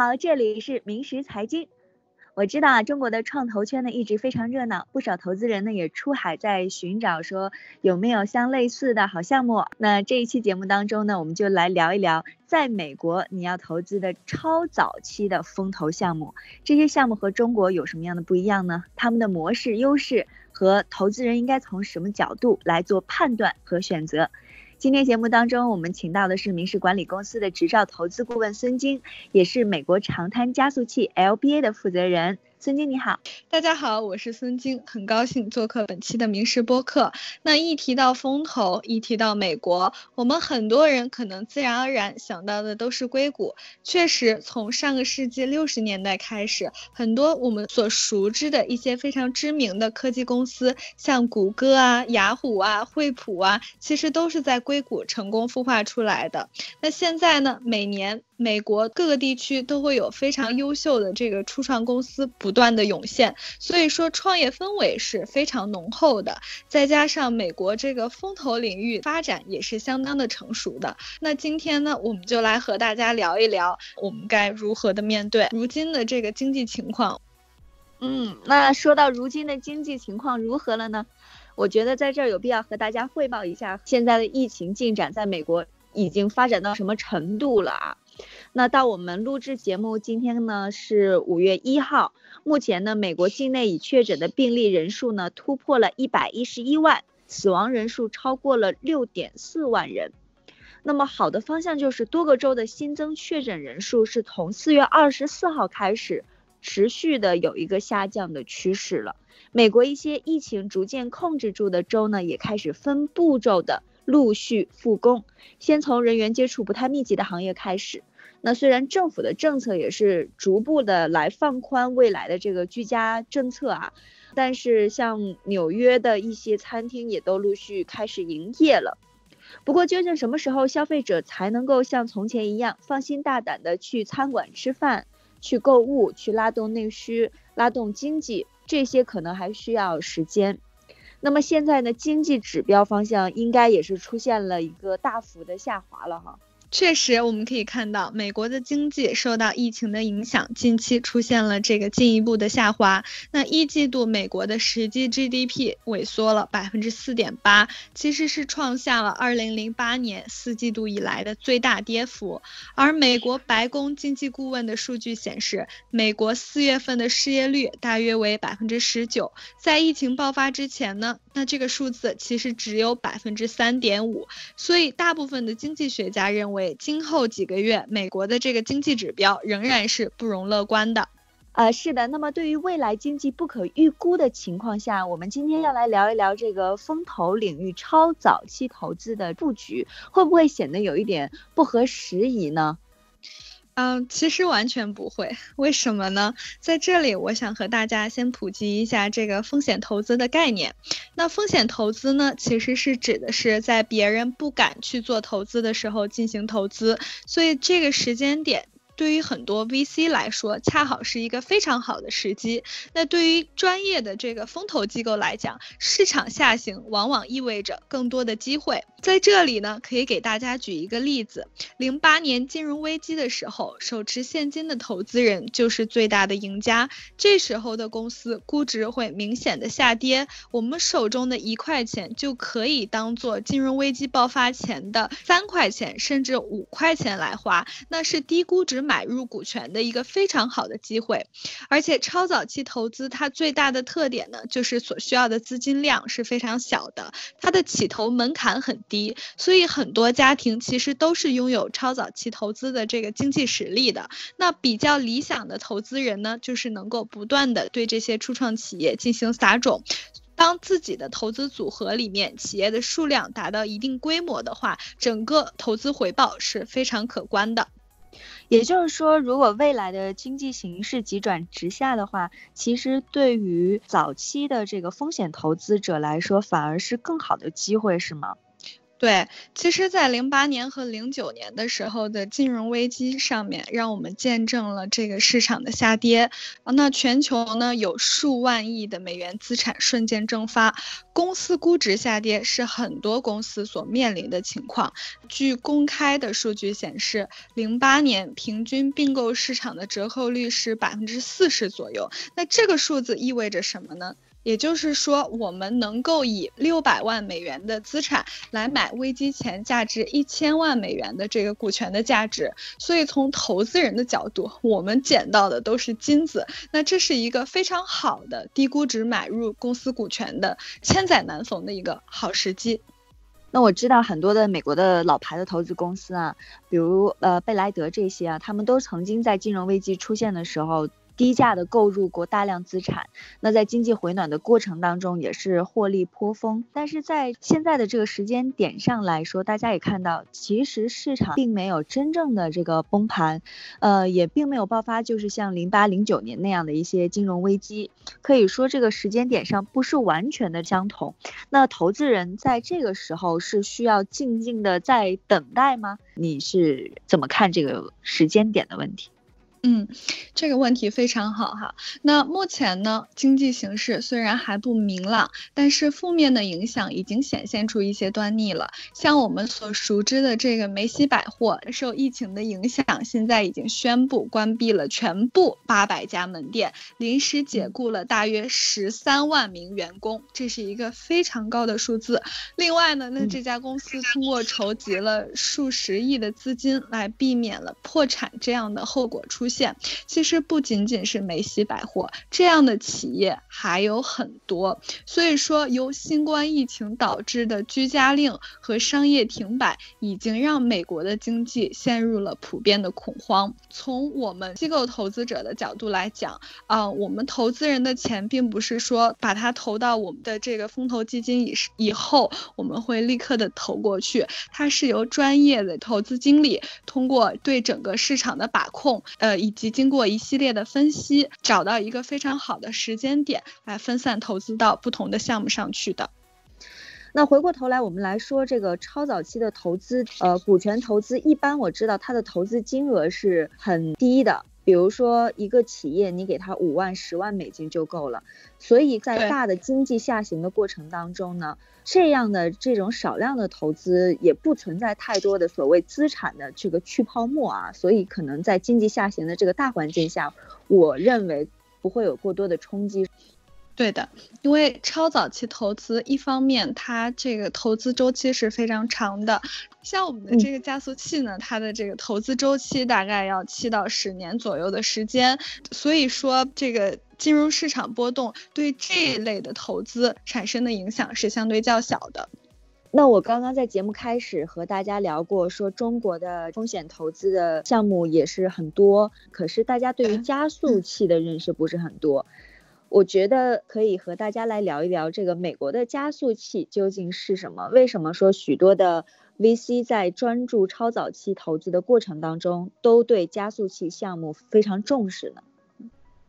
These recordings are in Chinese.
好，这里是明石财经。我知道啊，中国的创投圈呢一直非常热闹，不少投资人呢也出海在寻找说有没有相类似的好项目。那这一期节目当中呢，我们就来聊一聊在美国你要投资的超早期的风投项目，这些项目和中国有什么样的不一样呢？他们的模式、优势和投资人应该从什么角度来做判断和选择？今天节目当中，我们请到的是民事管理公司的执照投资顾问孙晶，也是美国长滩加速器 LBA 的负责人。孙晶你好，大家好，我是孙晶，很高兴做客本期的名师播客。那一提到风投，一提到美国，我们很多人可能自然而然想到的都是硅谷。确实，从上个世纪六十年代开始，很多我们所熟知的一些非常知名的科技公司，像谷歌啊、雅虎啊、惠普啊，其实都是在硅谷成功孵化出来的。那现在呢，每年。美国各个地区都会有非常优秀的这个初创公司不断的涌现，所以说创业氛围是非常浓厚的。再加上美国这个风投领域发展也是相当的成熟的。那今天呢，我们就来和大家聊一聊，我们该如何的面对如今的这个经济情况。嗯，那说到如今的经济情况如何了呢？我觉得在这儿有必要和大家汇报一下现在的疫情进展，在美国已经发展到什么程度了啊？那到我们录制节目今天呢是五月一号，目前呢美国境内已确诊的病例人数呢突破了一百一十一万，死亡人数超过了六点四万人。那么好的方向就是多个州的新增确诊人数是从四月二十四号开始持续的有一个下降的趋势了。美国一些疫情逐渐控制住的州呢也开始分步骤的陆续复工，先从人员接触不太密集的行业开始。那虽然政府的政策也是逐步的来放宽未来的这个居家政策啊，但是像纽约的一些餐厅也都陆续开始营业了。不过究竟什么时候消费者才能够像从前一样放心大胆的去餐馆吃饭、去购物、去拉动内需、拉动经济，这些可能还需要时间。那么现在呢，经济指标方向应该也是出现了一个大幅的下滑了哈。确实，我们可以看到，美国的经济受到疫情的影响，近期出现了这个进一步的下滑。那一季度美国的实际 GDP 萎缩了百分之四点八，其实是创下了二零零八年四季度以来的最大跌幅。而美国白宫经济顾问的数据显示，美国四月份的失业率大约为百分之十九，在疫情爆发之前呢，那这个数字其实只有百分之三点五。所以，大部分的经济学家认为。今后几个月，美国的这个经济指标仍然是不容乐观的。呃，是的。那么对于未来经济不可预估的情况下，我们今天要来聊一聊这个风投领域超早期投资的布局，会不会显得有一点不合时宜呢？嗯，其实完全不会，为什么呢？在这里，我想和大家先普及一下这个风险投资的概念。那风险投资呢，其实是指的是在别人不敢去做投资的时候进行投资，所以这个时间点。对于很多 VC 来说，恰好是一个非常好的时机。那对于专业的这个风投机构来讲，市场下行往往意味着更多的机会。在这里呢，可以给大家举一个例子：零八年金融危机的时候，手持现金的投资人就是最大的赢家。这时候的公司估值会明显的下跌，我们手中的一块钱就可以当做金融危机爆发前的三块钱甚至五块钱来花，那是低估值。买入股权的一个非常好的机会，而且超早期投资它最大的特点呢，就是所需要的资金量是非常小的，它的起投门槛很低，所以很多家庭其实都是拥有超早期投资的这个经济实力的。那比较理想的投资人呢，就是能够不断的对这些初创企业进行撒种，当自己的投资组合里面企业的数量达到一定规模的话，整个投资回报是非常可观的。也就是说，如果未来的经济形势急转直下的话，其实对于早期的这个风险投资者来说，反而是更好的机会，是吗？对，其实，在零八年和零九年的时候的金融危机上面，让我们见证了这个市场的下跌啊。那全球呢，有数万亿的美元资产瞬间蒸发，公司估值下跌是很多公司所面临的情况。据公开的数据显示，零八年平均并购市场的折扣率是百分之四十左右。那这个数字意味着什么呢？也就是说，我们能够以六百万美元的资产来买危机前价值一千万美元的这个股权的价值，所以从投资人的角度，我们捡到的都是金子。那这是一个非常好的低估值买入公司股权的千载难逢的一个好时机。那我知道很多的美国的老牌的投资公司啊，比如呃贝莱德这些啊，他们都曾经在金融危机出现的时候。低价的购入过大量资产，那在经济回暖的过程当中也是获利颇丰。但是在现在的这个时间点上来说，大家也看到，其实市场并没有真正的这个崩盘，呃，也并没有爆发就是像零八零九年那样的一些金融危机。可以说这个时间点上不是完全的相同。那投资人在这个时候是需要静静的在等待吗？你是怎么看这个时间点的问题？嗯，这个问题非常好哈。那目前呢，经济形势虽然还不明朗，但是负面的影响已经显现出一些端倪了。像我们所熟知的这个梅西百货，受疫情的影响，现在已经宣布关闭了全部八百家门店，临时解雇了大约十三万名员工，这是一个非常高的数字。另外呢，那这家公司通过筹集了数十亿的资金，来避免了破产这样的后果出。现其实不仅仅是梅西百货这样的企业还有很多，所以说由新冠疫情导致的居家令和商业停摆，已经让美国的经济陷入了普遍的恐慌。从我们机构投资者的角度来讲，啊，我们投资人的钱并不是说把它投到我们的这个风投基金以以后，我们会立刻的投过去，它是由专业的投资经理通过对整个市场的把控，呃。以及经过一系列的分析，找到一个非常好的时间点来分散投资到不同的项目上去的。那回过头来，我们来说这个超早期的投资，呃，股权投资一般我知道它的投资金额是很低的。比如说一个企业，你给他五万、十万美金就够了。所以在大的经济下行的过程当中呢，这样的这种少量的投资也不存在太多的所谓资产的这个去泡沫啊。所以可能在经济下行的这个大环境下，我认为不会有过多的冲击。对的，因为超早期投资，一方面它这个投资周期是非常长的，像我们的这个加速器呢，它的这个投资周期大概要七到十年左右的时间，所以说这个金融市场波动对这一类的投资产生的影响是相对较小的。那我刚刚在节目开始和大家聊过，说中国的风险投资的项目也是很多，可是大家对于加速器的认识不是很多。我觉得可以和大家来聊一聊这个美国的加速器究竟是什么？为什么说许多的 VC 在专注超早期投资的过程当中，都对加速器项目非常重视呢？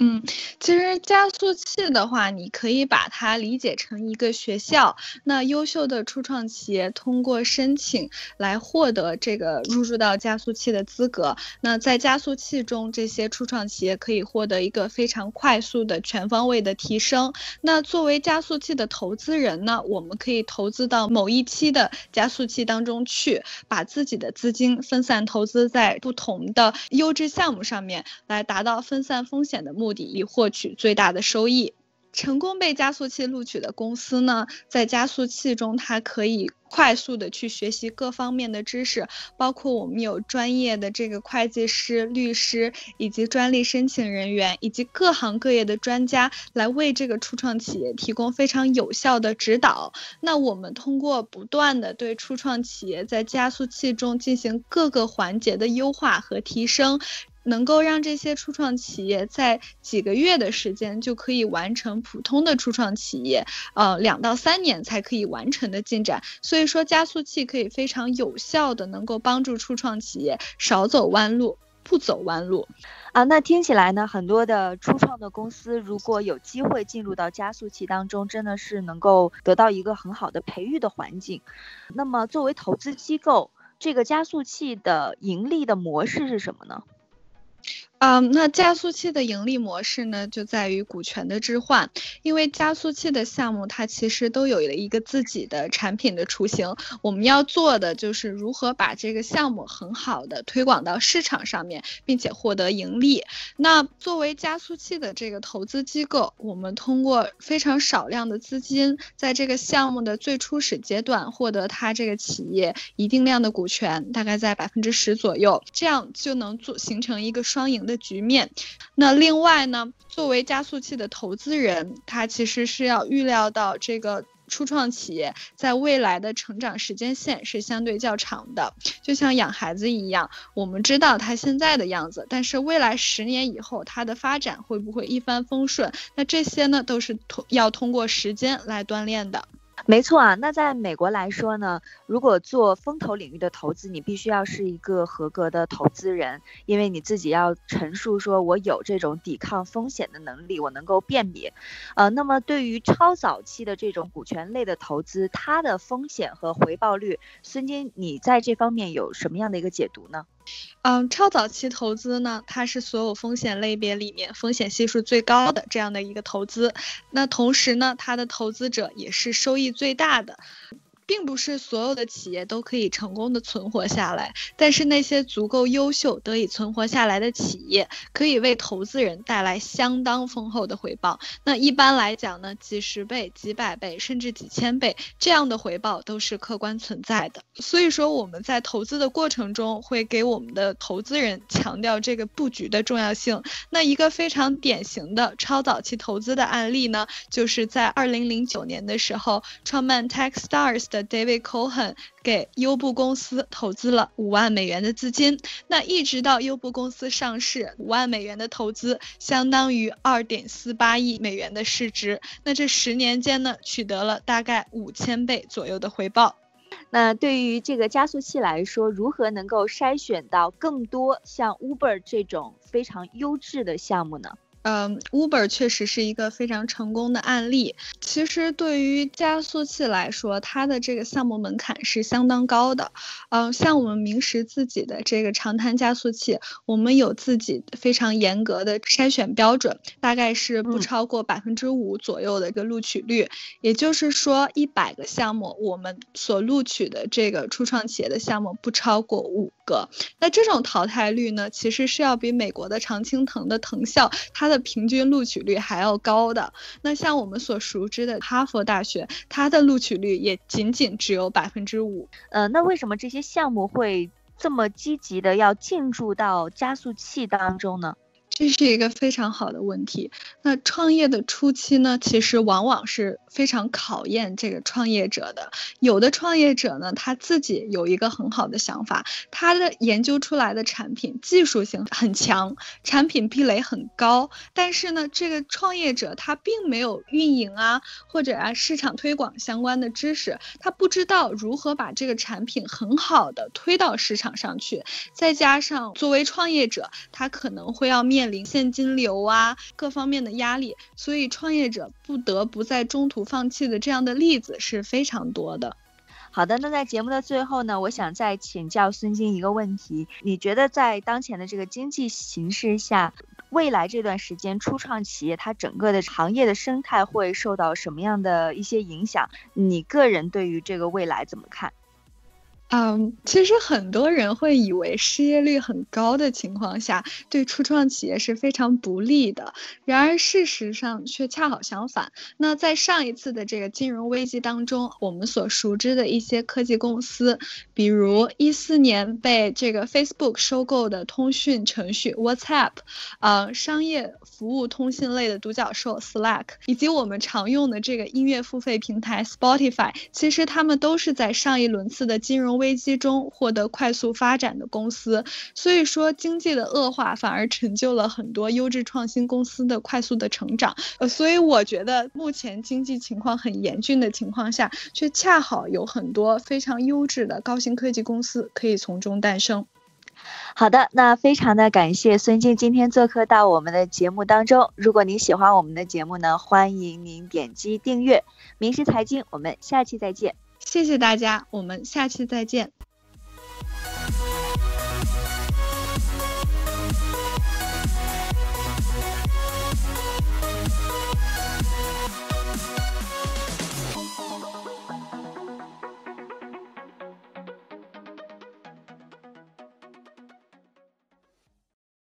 嗯，其实加速器的话，你可以把它理解成一个学校。那优秀的初创企业通过申请来获得这个入驻到加速器的资格。那在加速器中，这些初创企业可以获得一个非常快速的全方位的提升。那作为加速器的投资人呢，我们可以投资到某一期的加速器当中去，把自己的资金分散投资在不同的优质项目上面，来达到分散风险的目。目的以获取最大的收益。成功被加速器录取的公司呢，在加速器中，它可以快速的去学习各方面的知识，包括我们有专业的这个会计师、律师，以及专利申请人员，以及各行各业的专家，来为这个初创企业提供非常有效的指导。那我们通过不断的对初创企业在加速器中进行各个环节的优化和提升。能够让这些初创企业在几个月的时间就可以完成普通的初创企业，呃，两到三年才可以完成的进展。所以说，加速器可以非常有效的能够帮助初创企业少走弯路。不走弯路。啊，那听起来呢，很多的初创的公司如果有机会进入到加速器当中，真的是能够得到一个很好的培育的环境。那么作为投资机构，这个加速器的盈利的模式是什么呢？嗯，那加速器的盈利模式呢，就在于股权的置换。因为加速器的项目，它其实都有了一个自己的产品的雏形。我们要做的就是如何把这个项目很好的推广到市场上面，并且获得盈利。那作为加速器的这个投资机构，我们通过非常少量的资金，在这个项目的最初始阶段获得它这个企业一定量的股权，大概在百分之十左右，这样就能做形成一个双赢。的局面，那另外呢，作为加速器的投资人，他其实是要预料到这个初创企业在未来的成长时间线是相对较长的，就像养孩子一样，我们知道他现在的样子，但是未来十年以后他的发展会不会一帆风顺？那这些呢，都是通要通过时间来锻炼的。没错啊，那在美国来说呢，如果做风投领域的投资，你必须要是一个合格的投资人，因为你自己要陈述说我有这种抵抗风险的能力，我能够辨别。呃，那么对于超早期的这种股权类的投资，它的风险和回报率，孙晶，你在这方面有什么样的一个解读呢？嗯，超早期投资呢，它是所有风险类别里面风险系数最高的这样的一个投资。那同时呢，它的投资者也是收益最大的。并不是所有的企业都可以成功的存活下来，但是那些足够优秀得以存活下来的企业，可以为投资人带来相当丰厚的回报。那一般来讲呢，几十倍、几百倍，甚至几千倍这样的回报都是客观存在的。所以说我们在投资的过程中，会给我们的投资人强调这个布局的重要性。那一个非常典型的超早期投资的案例呢，就是在二零零九年的时候，创办 TechStars 的。David Cohen 给优步公司投资了五万美元的资金，那一直到优步公司上市，五万美元的投资相当于二点四八亿美元的市值，那这十年间呢，取得了大概五千倍左右的回报。那对于这个加速器来说，如何能够筛选到更多像 Uber 这种非常优质的项目呢？嗯，Uber 确实是一个非常成功的案例。其实对于加速器来说，它的这个项目门槛是相当高的。嗯，像我们明石自己的这个长滩加速器，我们有自己非常严格的筛选标准，大概是不超过百分之五左右的一个录取率。也就是说，一百个项目，我们所录取的这个初创企业的项目不超过五个。那这种淘汰率呢，其实是要比美国的常青藤的藤校它。它的平均录取率还要高的，那像我们所熟知的哈佛大学，它的录取率也仅仅只有百分之五。呃，那为什么这些项目会这么积极的要进驻到加速器当中呢？这是一个非常好的问题。那创业的初期呢，其实往往是非常考验这个创业者的。有的创业者呢，他自己有一个很好的想法，他的研究出来的产品技术性很强，产品壁垒很高。但是呢，这个创业者他并没有运营啊，或者啊市场推广相关的知识，他不知道如何把这个产品很好的推到市场上去。再加上作为创业者，他可能会要面临现金流啊，各方面的压力，所以创业者不得不在中途不放弃的这样的例子是非常多的。好的，那在节目的最后呢，我想再请教孙晶一个问题：你觉得在当前的这个经济形势下，未来这段时间初创企业它整个的行业的生态会受到什么样的一些影响？你个人对于这个未来怎么看？嗯，其实很多人会以为失业率很高的情况下，对初创企业是非常不利的。然而事实上却恰好相反。那在上一次的这个金融危机当中，我们所熟知的一些科技公司，比如一四年被这个 Facebook 收购的通讯程序 WhatsApp，呃，商业服务通信类的独角兽 Slack，以及我们常用的这个音乐付费平台 Spotify，其实他们都是在上一轮次的金融。危机中获得快速发展的公司。所以说经济的恶化反而成就了很多优质创新公司的快速的成长。呃所以我觉得目前经济情况很严峻的情况下却恰好有很多非常优质的高新科技公司可以从中诞生。好的那非常的感谢孙静今天做客到我们的节目当中。如果您喜欢我们的节目呢欢迎您点击订阅。名师财经我们下期再见。谢谢大家我们下期再见。